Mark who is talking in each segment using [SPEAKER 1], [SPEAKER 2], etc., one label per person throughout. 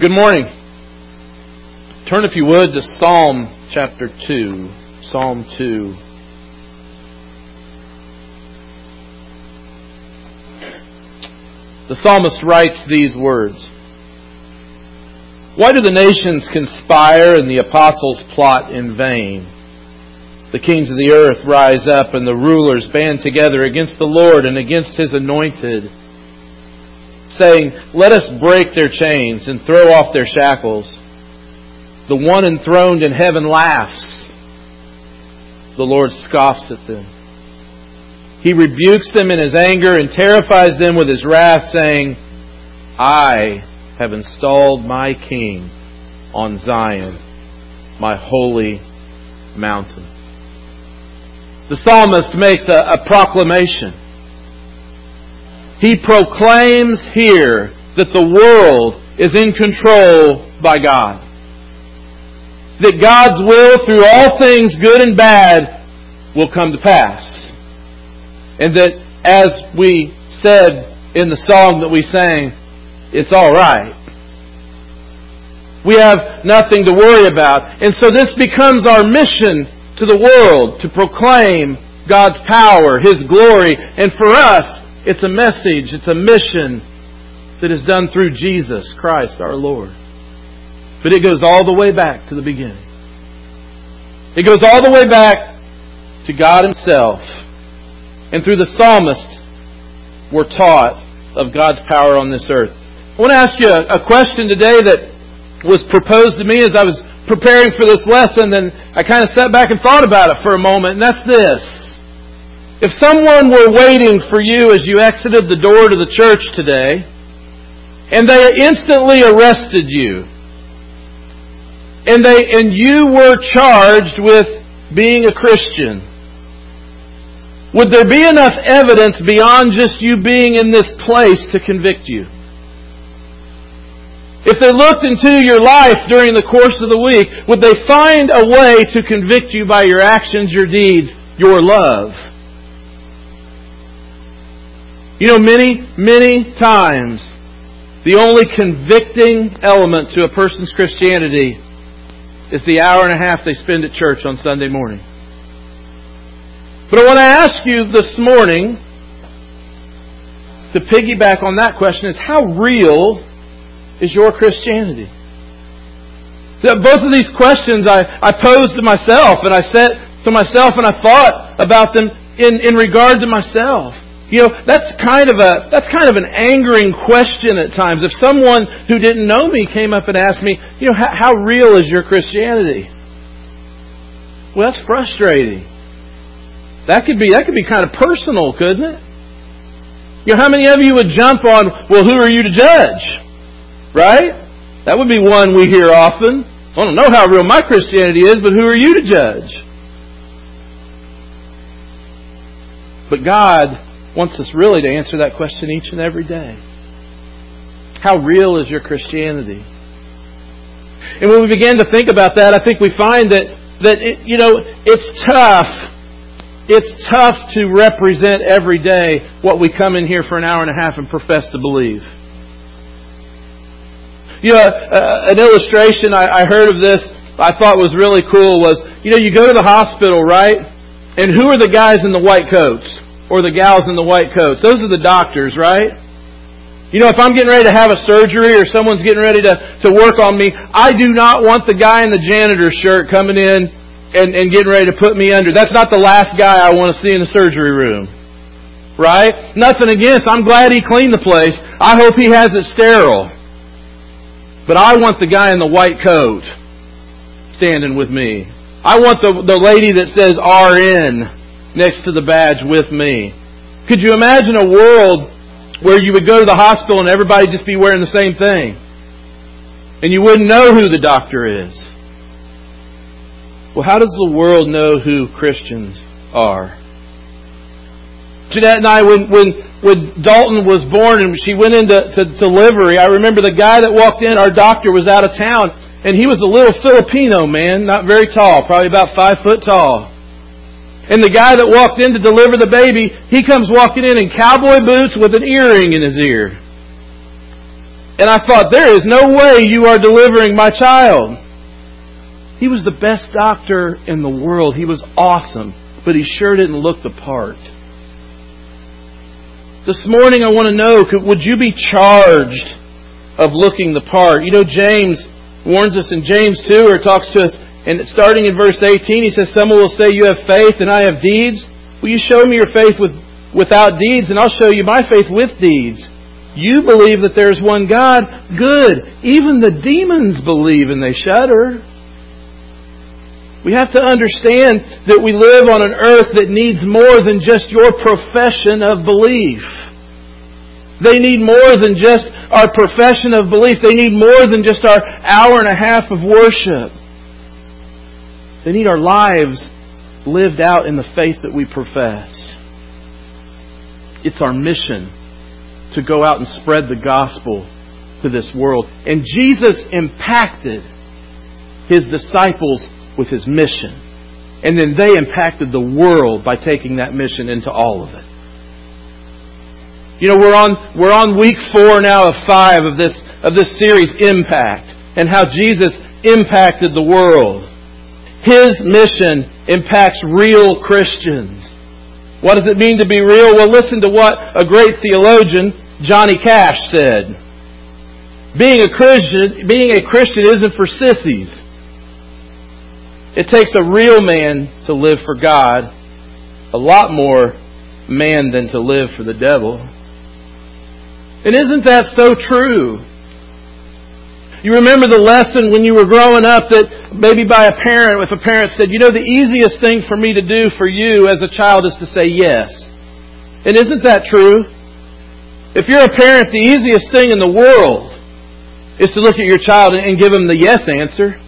[SPEAKER 1] Good morning. Turn, if you would, to Psalm chapter 2. Psalm 2. The psalmist writes these words Why do the nations conspire and the apostles plot in vain? The kings of the earth rise up and the rulers band together against the Lord and against his anointed saying, Let us break their chains and throw off their shackles. The one enthroned in heaven laughs. The Lord scoffs at them. He rebukes them in his anger and terrifies them with his wrath, saying, I have installed my king on Zion, my holy mountain. The psalmist makes a, a proclamation he proclaims here that the world is in control by God. That God's will through all things good and bad will come to pass. And that as we said in the song that we sang, it's alright. We have nothing to worry about. And so this becomes our mission to the world to proclaim God's power, His glory, and for us it's a message, it's a mission that is done through Jesus Christ our Lord. But it goes all the way back to the beginning. It goes all the way back to God Himself. And through the psalmist, we're taught of God's power on this earth. I want to ask you a, question today that was proposed to me as I was preparing for this lesson, and I kind of sat back and thought about it for a moment, and that's this. If someone were waiting for you as you exited the door to the church today, and they instantly arrested you, and they, and you were charged with being a Christian, would there be enough evidence beyond just you being in this place to convict you? If they looked into your life during the course of the week, would they find a way to convict you by your actions, your deeds, your love? You know, many, many times, the only convicting element to a person's Christianity is the hour and a half they spend at church on Sunday morning. But I want to ask you this morning to piggyback on that question is how real is your Christianity? Both of these questions I, I posed to myself and I said to myself and I thought about them in, in regard to myself. You know, that's kind of a, that's kind of an angering question at times. If someone who didn't know me came up and asked me, you know, how, how real is your Christianity? Well, that's frustrating. That could be, that could be kind of personal, couldn't it? You know, how many of you would jump on, well, who are you to judge? Right? That would be one we hear often. I don't know how real my Christianity is, but who are you to judge? But God wants us really to answer that question each and every day. How real is your Christianity? And when we begin to think about that, I think we find that, that it, you know, it's tough. It's tough to represent every day what we come in here for an hour and a half and profess to believe. You know, uh, an illustration I, I heard of this I thought was really cool was, you know, you go to the hospital, right? And who are the guys in the white coats? Or the gals in the white coats. Those are the doctors, right? You know, if I'm getting ready to have a surgery or someone's getting ready to, to work on me, I do not want the guy in the janitor shirt coming in and, and getting ready to put me under. That's not the last guy I want to see in the surgery room. Right? Nothing against. I'm glad he cleaned the place. I hope he has it sterile. But I want the guy in the white coat standing with me. I want the, the lady that says RN next to the badge with me. Could you imagine a world where you would go to the hospital and everybody just be wearing the same thing? And you wouldn't know who the doctor is. Well, how does the world know who Christians are? Jeanette and I, when, when, when Dalton was born and she went into to delivery, I remember the guy that walked in, our doctor was out of town, and he was a little Filipino man, not very tall, probably about five foot tall. And the guy that walked in to deliver the baby, he comes walking in in cowboy boots with an earring in his ear. And I thought, there is no way you are delivering my child. He was the best doctor in the world. He was awesome, but he sure didn't look the part. This morning I want to know, would you be charged of looking the part? You know, James warns us in James 2, or talks to us, and starting in verse 18, he says, Someone will say, You have faith and I have deeds. Will you show me your faith with, without deeds, and I'll show you my faith with deeds? You believe that there's one God. Good. Even the demons believe and they shudder. We have to understand that we live on an earth that needs more than just your profession of belief. They need more than just our profession of belief. They need more than just our hour and a half of worship. They need our lives lived out in the faith that we profess. It's our mission to go out and spread the gospel to this world. And Jesus impacted his disciples with his mission. And then they impacted the world by taking that mission into all of it. You know, we're on, we're on week four now of five of this, of this series, Impact, and how Jesus impacted the world. His mission impacts real Christians. What does it mean to be real? Well, listen to what a great theologian, Johnny Cash, said. Being a Christian, being a Christian isn't for sissies. It takes a real man to live for God, a lot more man than to live for the devil. And isn't that so true? You remember the lesson when you were growing up that maybe by a parent, if a parent said, you know, the easiest thing for me to do for you as a child is to say yes. And isn't that true? If you're a parent, the easiest thing in the world is to look at your child and give them the yes answer.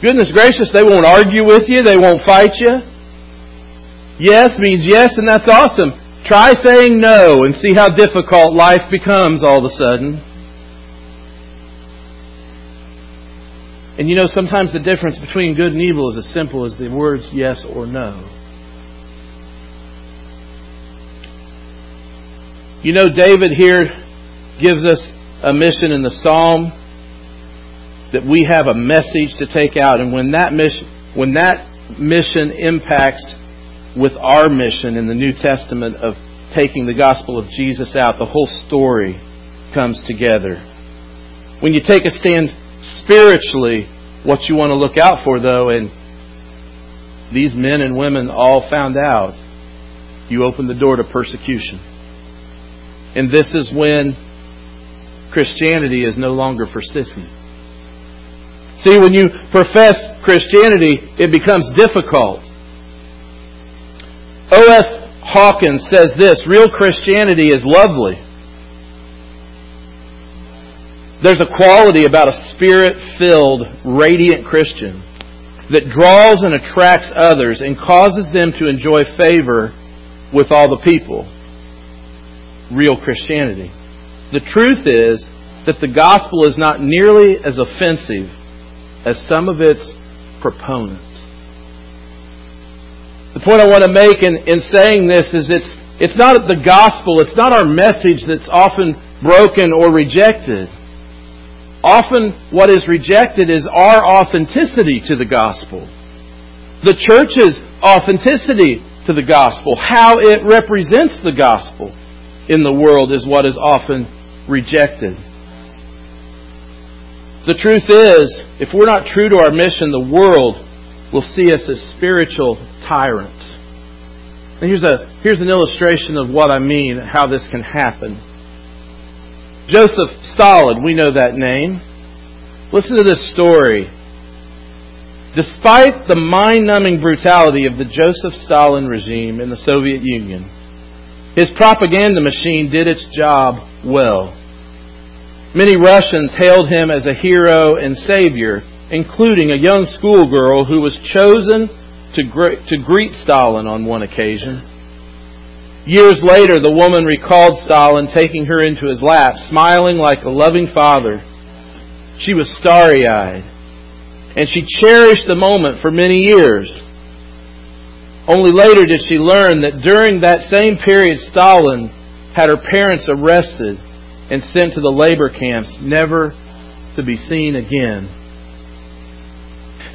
[SPEAKER 1] Goodness gracious, they won't argue with you. They won't fight you. Yes means yes, and that's awesome. Try saying no and see how difficult life becomes all of a sudden. And you know, sometimes the difference between good and evil is as simple as the words yes or no. You know, David here gives us a mission in the psalm that we have a message to take out. And when that mission, when that mission impacts with our mission in the New Testament of taking the gospel of Jesus out, the whole story comes together. When you take a stand spiritually, what you want to look out for, though, and these men and women all found out, you open the door to persecution. And this is when Christianity is no longer sissies. See, when you profess Christianity, it becomes difficult. O.S. Hawkins says this real Christianity is lovely. There's a quality about a spirit filled, radiant Christian that draws and attracts others and causes them to enjoy favor with all the people. Real Christianity. The truth is that the gospel is not nearly as offensive as some of its proponents. The point I want to make in, in saying this is it's, it's not the gospel, it's not our message that's often broken or rejected. Often what is rejected is our authenticity to the gospel. The church's authenticity to the gospel, how it represents the gospel in the world is what is often rejected. The truth is, if we're not true to our mission, the world will see us as spiritual tyrants. And here's, a, here's an illustration of what I mean, how this can happen. Joseph Stalin, we know that name. Listen to this story. Despite the mind numbing brutality of the Joseph Stalin regime in the Soviet Union, his propaganda machine did its job well. Many Russians hailed him as a hero and savior, including a young schoolgirl who was chosen to greet Stalin on one occasion. Years later, the woman recalled Stalin taking her into his lap, smiling like a loving father. She was starry eyed, and she cherished the moment for many years. Only later did she learn that during that same period, Stalin had her parents arrested and sent to the labor camps, never to be seen again.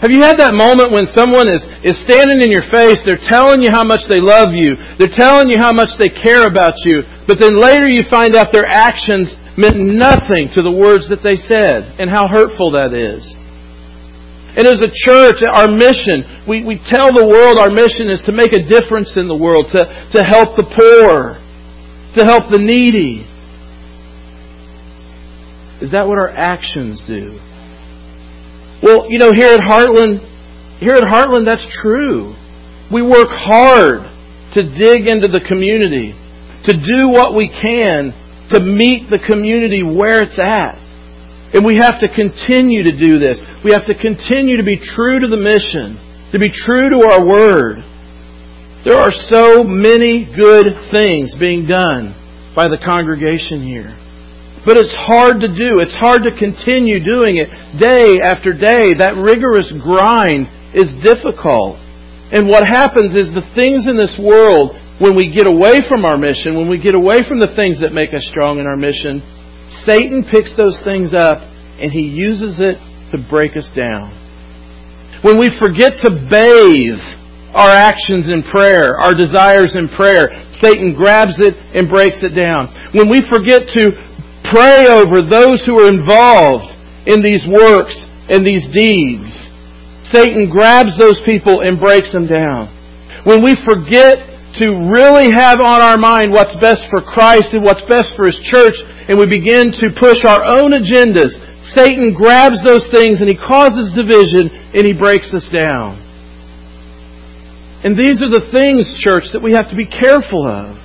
[SPEAKER 1] Have you had that moment when someone is, is standing in your face, they're telling you how much they love you, they're telling you how much they care about you, but then later you find out their actions meant nothing to the words that they said, and how hurtful that is. And as a church, our mission, we, we tell the world our mission is to make a difference in the world, to, to help the poor, to help the needy. Is that what our actions do? Well, you know, here at Heartland, here at Heartland, that's true. We work hard to dig into the community, to do what we can to meet the community where it's at. And we have to continue to do this. We have to continue to be true to the mission, to be true to our word. There are so many good things being done by the congregation here. But it's hard to do. It's hard to continue doing it day after day. That rigorous grind is difficult. And what happens is the things in this world, when we get away from our mission, when we get away from the things that make us strong in our mission, Satan picks those things up and he uses it to break us down. When we forget to bathe our actions in prayer, our desires in prayer, Satan grabs it and breaks it down. When we forget to Pray over those who are involved in these works and these deeds. Satan grabs those people and breaks them down. When we forget to really have on our mind what's best for Christ and what's best for His church, and we begin to push our own agendas, Satan grabs those things and he causes division and he breaks us down. And these are the things, church, that we have to be careful of,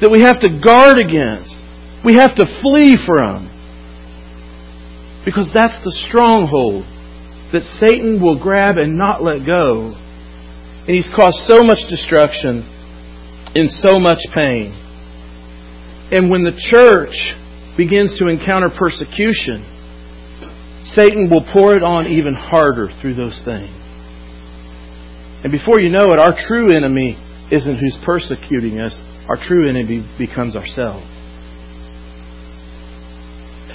[SPEAKER 1] that we have to guard against we have to flee from. Because that's the stronghold that Satan will grab and not let go. And he's caused so much destruction and so much pain. And when the church begins to encounter persecution, Satan will pour it on even harder through those things. And before you know it, our true enemy isn't who's persecuting us. Our true enemy becomes ourselves.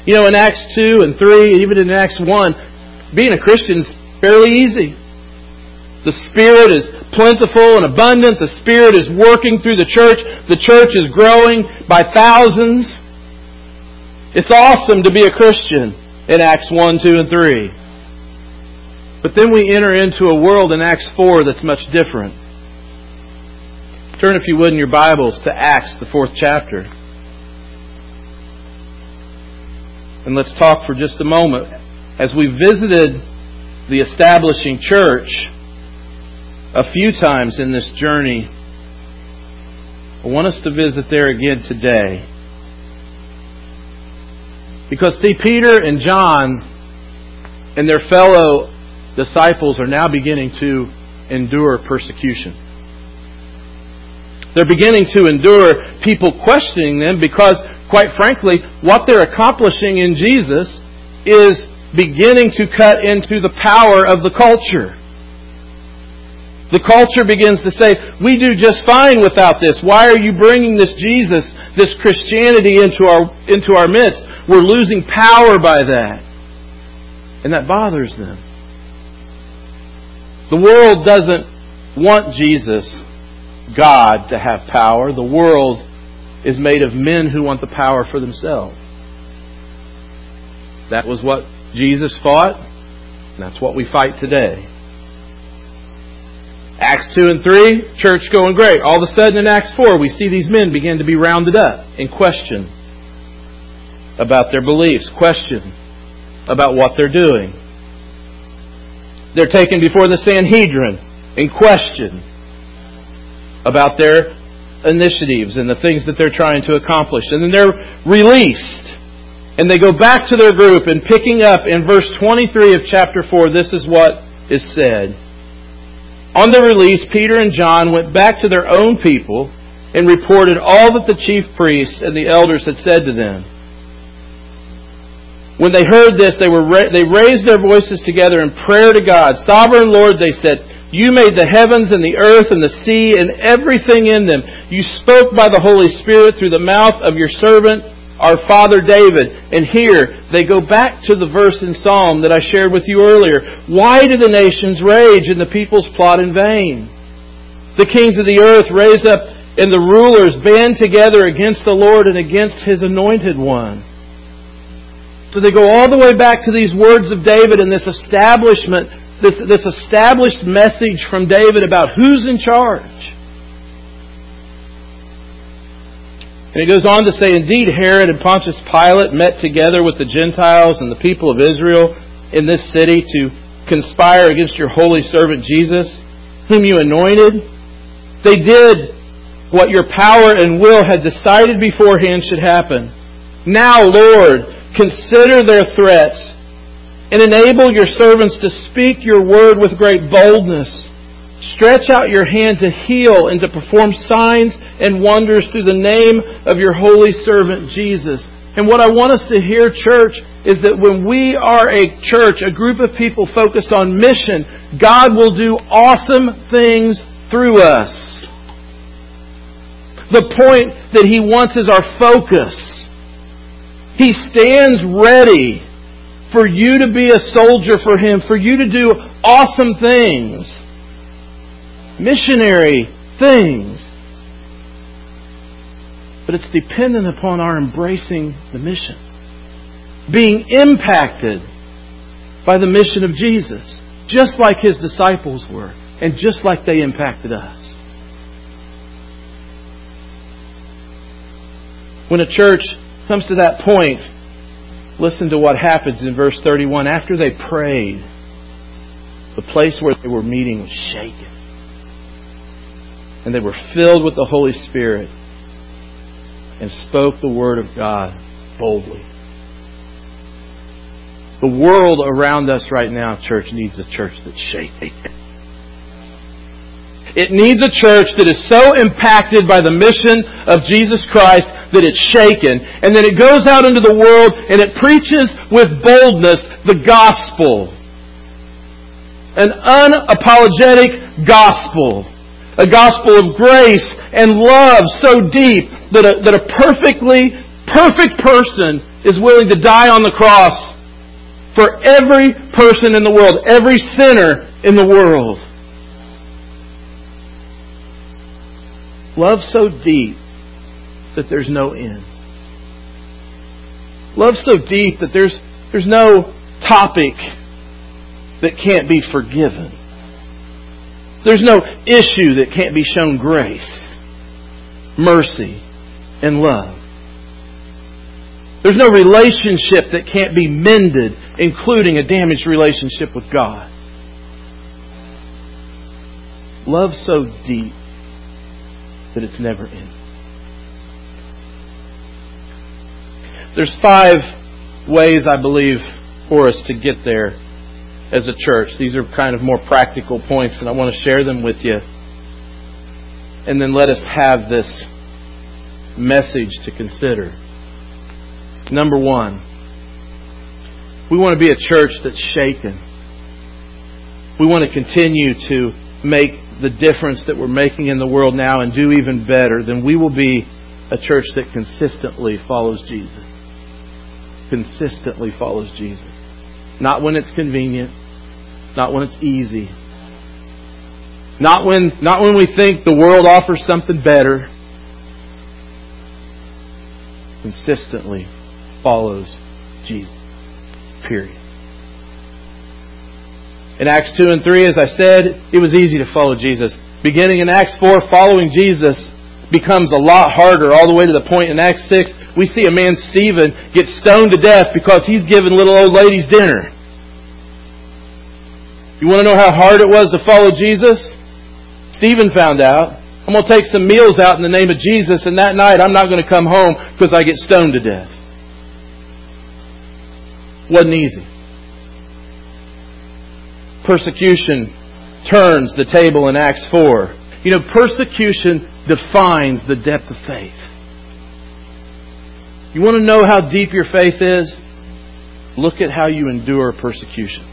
[SPEAKER 1] You know, in Acts 2 and 3, even in Acts 1, being a Christian is fairly easy. The Spirit is plentiful and abundant. The Spirit is working through the church. The church is growing by thousands. It's awesome to be a Christian in Acts 1, 2, and 3. But then we enter into a world in Acts 4 that's much different. Turn, if you would, in your Bibles to Acts, the fourth chapter. And let's talk for just a moment. As we visited the establishing church a few times in this journey, I want us to visit there again today. Because, see, Peter and John and their fellow disciples are now beginning to endure persecution. They're beginning to endure people questioning them because quite frankly, what they're accomplishing in Jesus is beginning to cut into the power of the culture. The culture begins to say, we do just fine without this. Why are you bringing this Jesus, this Christianity into our, into our midst? We're losing power by that. And that bothers them. The world doesn't want Jesus, God, to have power. The world is made of men who want the power for themselves. That was what Jesus fought, and that's what we fight today. Acts 2 and 3, church going great. All of a sudden in Acts 4, we see these men begin to be rounded up and questioned about their beliefs, questioned about what they're doing. They're taken before the Sanhedrin and questioned about their initiatives and the things that they're trying to accomplish. And then they're released. And they go back to their group and picking up in verse 23 of chapter 4, this is what is said. On the release, Peter and John went back to their own people and reported all that the chief priests and the elders had said to them. When they heard this, they, were they raised their voices together in prayer to God. Sovereign Lord, they said, you made the heavens and the earth and the sea and everything in them. You spoke by the Holy Spirit through the mouth of your servant our father David. And here they go back to the verse in Psalm that I shared with you earlier. Why do the nations rage and the peoples plot in vain? The kings of the earth raise up and the rulers band together against the Lord and against his anointed one. So they go all the way back to these words of David and this establishment, this, this established message from David about who's in charge. And he goes on to say, Indeed, Herod and Pontius Pilate met together with the Gentiles and the people of Israel in this city to conspire against your holy servant Jesus, whom you anointed. They did what your power and will had decided beforehand should happen. Now, Lord, consider their threats and enable your servants to speak your word with great boldness. Stretch out your hand to heal and to perform signs and wonders through the name of your holy servant Jesus. And what I want us to hear, church, is that when we are a church, a group of people focused on mission, God will do awesome things through us. The point that He wants is our focus. He stands ready for you to be a soldier for Him, for you to do awesome things, missionary things. But it's dependent upon our embracing the mission, being impacted by the mission of Jesus, just like his disciples were, and just like they impacted us. When a church comes to that point, listen to what happens in verse 31. After they prayed, the place where they were meeting was shaken. And they were filled with the Holy Spirit and spoke the word of God boldly. The world around us right now, church, needs a church that's shaking. It needs a church that is so impacted by the mission of Jesus Christ that it's shaken. And then it goes out into the world and it preaches with boldness the gospel. An unapologetic gospel. A gospel of grace and love so deep that a, that a perfectly perfect person is willing to die on the cross for every person in the world, every sinner in the world. Love so deep that there's no end. Love so deep that there's, there's no topic that can't be forgiven. There's no issue that can't be shown grace, mercy, and love. There's no relationship that can't be mended, including a damaged relationship with God. Love so deep that it's never ending. There's five ways, I believe, for us to get there as a church. These are kind of more practical points, and I want to share them with you. And then let us have this message to consider. Number one, we want to be a church that's shaken. We want to continue to make the difference that we're making in the world now and do even better. Then we will be a church that consistently follows Jesus. Consistently follows Jesus. Not when it's convenient, not when it's easy. Not when, not when we think the world offers something better. Consistently follows Jesus. Period. In Acts 2 and 3, as I said, it was easy to follow Jesus. Beginning in Acts 4, following Jesus becomes a lot harder all the way to the point in Acts 6, we see a man, Stephen, get stoned to death because he's giving little old ladies dinner. You want to know how hard it was to follow Jesus? Stephen found out. I'm going to take some meals out in the name of Jesus, and that night I'm not going to come home because I get stoned to death. Wasn't easy. Persecution turns the table in Acts 4. You know, persecution defines the depth of faith. You want to know how deep your faith is? Look at how you endure persecution.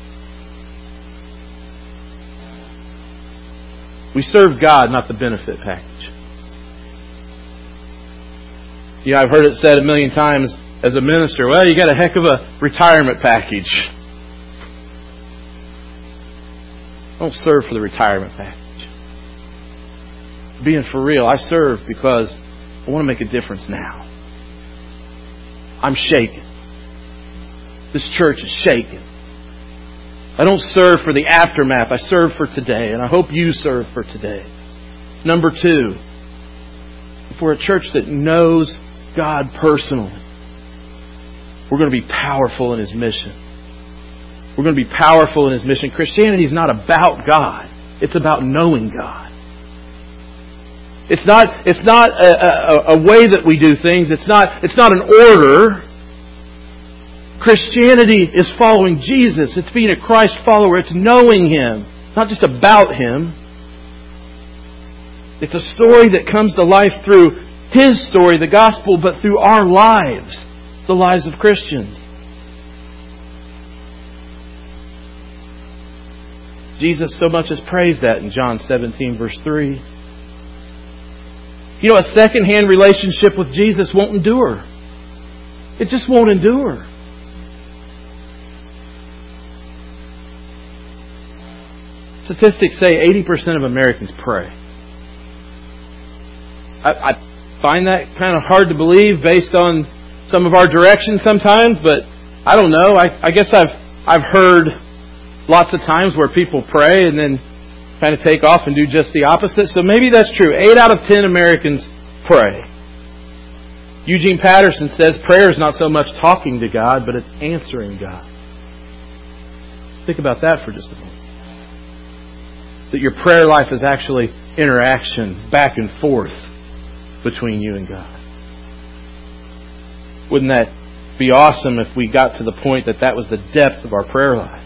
[SPEAKER 1] We serve God, not the benefit package. Know, I've heard it said a million times as a minister, well, you got a heck of a retirement package. Don't serve for the retirement package. Being for real, I serve because I want to make a difference now. I'm shaken. This church is shaken. I don't serve for the aftermath. I serve for today, and I hope you serve for today. Number two, if we're a church that knows God personally, we're going to be powerful in His mission. We're going to be powerful in His mission. Christianity is not about God. It's about knowing God. It's not, it's not a, a, a way that we do things. It's not, it's not an order. Christianity is following Jesus. It's being a Christ follower. It's knowing Him. not just about Him. It's a story that comes to life through His story, the gospel, but through our lives, the lives of Christians. Jesus so much as praised that in John 17, verse 3. You know, a second-hand relationship with Jesus won't endure. It just won't endure. Statistics say 80% of Americans pray. I, I find that kind of hard to believe based on some of our direction sometimes, but I don't know. I, I guess I've I've heard lots of times where people pray and then kind of take off and do just the opposite. So maybe that's true. Eight out of ten Americans pray. Eugene Peterson says prayer is not so much talking to God, but it's answering God. Think about that for just a moment that your prayer life is actually interaction back and forth between you and God. Wouldn't that be awesome if we got to the point that that was the depth of our prayer life?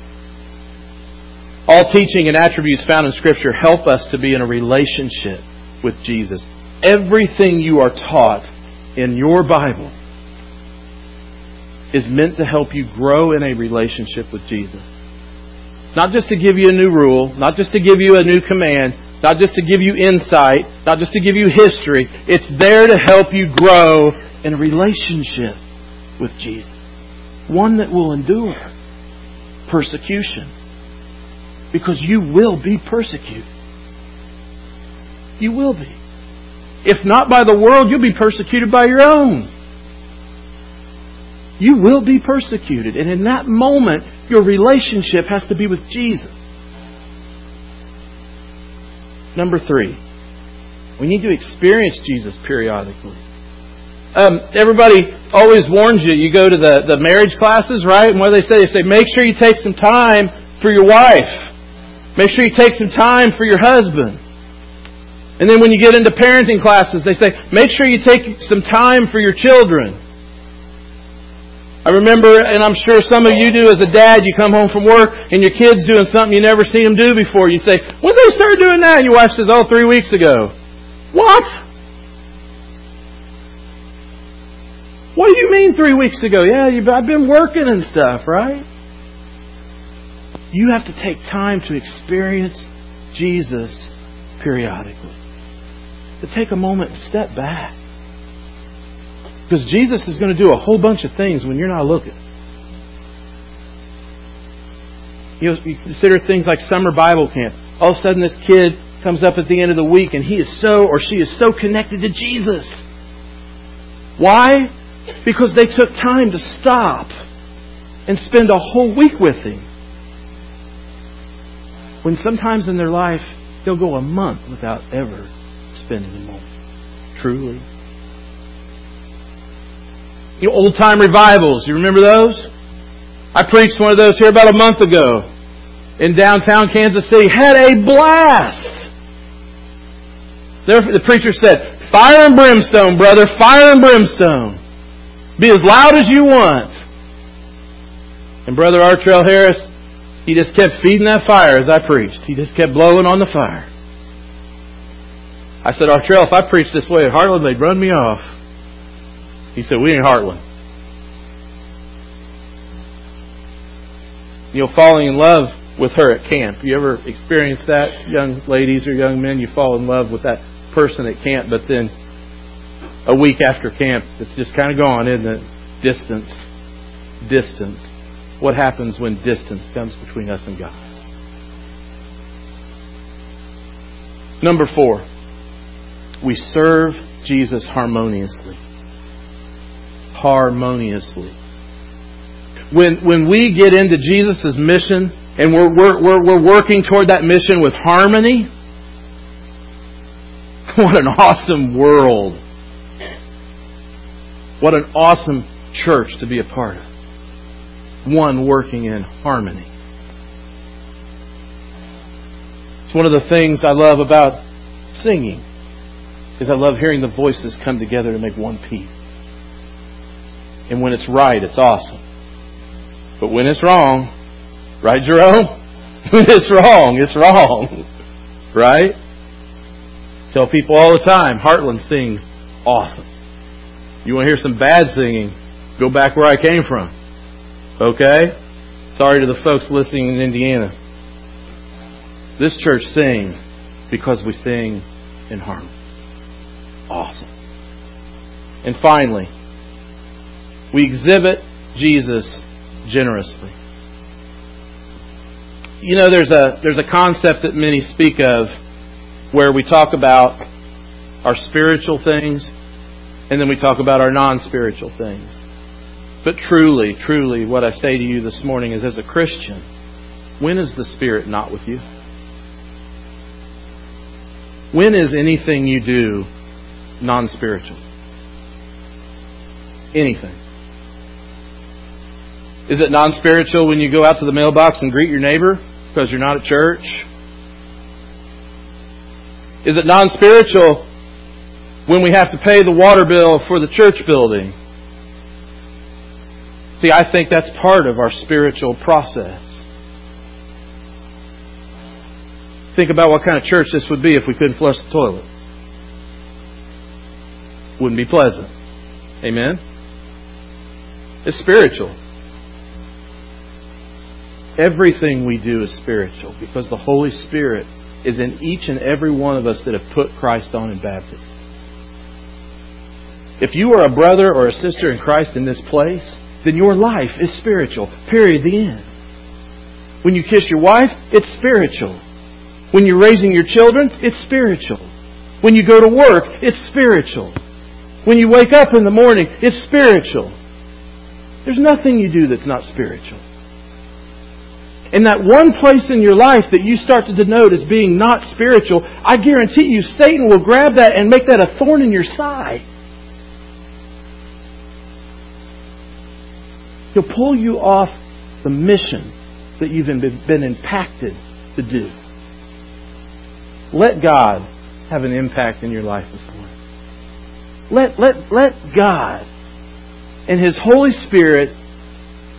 [SPEAKER 1] All teaching and attributes found in Scripture help us to be in a relationship with Jesus. Everything you are taught in your Bible is meant to help you grow in a relationship with Jesus. Not just to give you a new rule, not just to give you a new command, not just to give you insight, not just to give you history. It's there to help you grow in a relationship with Jesus. One that will endure persecution. Because you will be persecuted. You will be. If not by the world, you'll be persecuted by your own. You will be persecuted. And in that moment, your relationship has to be with Jesus. Number three, we need to experience Jesus periodically. Um, everybody always warns you. You go to the, the marriage classes, right? And what do they say? They say, make sure you take some time for your wife. Make sure you take some time for your husband. And then when you get into parenting classes, they say, make sure you take some time for your children. I remember, and I'm sure some of you do as a dad, you come home from work and your kid's doing something you never seen them do before. You say, when did they start doing that? And your wife says, oh, three weeks ago. What? What do you mean three weeks ago? Yeah, I've been working and stuff, right? You have to take time to experience Jesus periodically. To take a moment and step back. Because Jesus is going to do a whole bunch of things when you're not looking. You, know, you consider things like summer Bible camp. All of a sudden, this kid comes up at the end of the week and he is so or she is so connected to Jesus. Why? Because they took time to stop and spend a whole week with him. When sometimes in their life, they'll go a month without ever spending a moment. Truly. You know, old time revivals. You remember those? I preached one of those here about a month ago in downtown Kansas City. Had a blast. The preacher said, Fire and brimstone, brother, fire and brimstone. Be as loud as you want. And Brother Artrell Harris, he just kept feeding that fire as I preached. He just kept blowing on the fire. I said, Artrell, if I preached this way at Heartland, they'd run me off. He said, We ain't Heartland. You know, falling in love with her at camp. You ever experienced that, young ladies or young men? You fall in love with that person at camp, but then a week after camp. It's just kind of gone, isn't it? Distance. Distance. What happens when distance comes between us and God? Number four, we serve Jesus harmoniously. Harmoniously. When, when we get into Jesus' mission and we're, we're, we're, we're working toward that mission with harmony, what an awesome world. What an awesome church to be a part of. One working in harmony. It's one of the things I love about singing is I love hearing the voices come together to make one piece. And when it's right, it's awesome. But when it's wrong, right, Jerome? When it's wrong, it's wrong. Right? Tell people all the time, Heartland sings awesome. You want to hear some bad singing? Go back where I came from. Okay? Sorry to the folks listening in Indiana. This church sings because we sing in harmony. Awesome. And finally, we exhibit Jesus generously. You know, there's a, there's a concept that many speak of where we talk about our spiritual things and then we talk about our non spiritual things. But truly, truly, what I say to you this morning is as a Christian, when is the Spirit not with you? When is anything you do non spiritual? Anything. Is it non spiritual when you go out to the mailbox and greet your neighbor because you're not at church? Is it non spiritual when we have to pay the water bill for the church building? See, I think that's part of our spiritual process. Think about what kind of church this would be if we couldn't flush the toilet. Wouldn't be pleasant. Amen? It's spiritual. Everything we do is spiritual because the Holy Spirit is in each and every one of us that have put Christ on in baptism. If you are a brother or a sister in Christ in this place, then your life is spiritual. Period. The end. When you kiss your wife, it's spiritual. When you're raising your children, it's spiritual. When you go to work, it's spiritual. When you wake up in the morning, it's spiritual. There's nothing you do that's not spiritual. And that one place in your life that you start to denote as being not spiritual, I guarantee you Satan will grab that and make that a thorn in your side. He'll pull you off the mission that you've been impacted to do. Let God have an impact in your life this morning. Let, let, let God and His Holy Spirit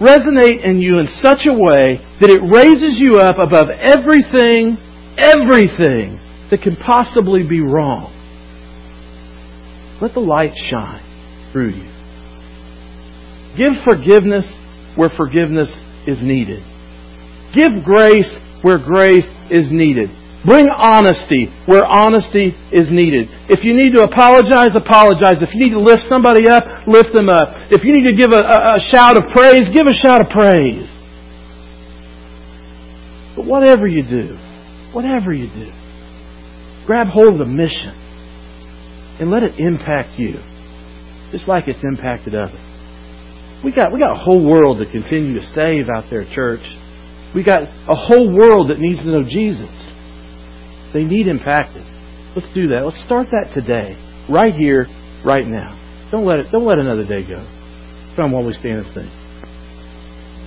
[SPEAKER 1] resonate in you in such a way that it raises you up above everything, everything that can possibly be wrong. Let the light shine through you. Give forgiveness where forgiveness is needed. Give grace where grace is needed. Bring honesty where honesty is needed. If you need to apologize, apologize. If you need to lift somebody up, lift them up. If you need to give a, a, a shout of praise, give a shout of praise. But whatever you do, whatever you do, grab hold of the mission and let it impact you, just like it's impacted others. We got we got a whole world to continue to save out there, church. We got a whole world that needs to know Jesus. They need impacted. Let's do that. Let's start that today, right here, right now. Don't let it. Don't let another day go. Come while we stand and sing.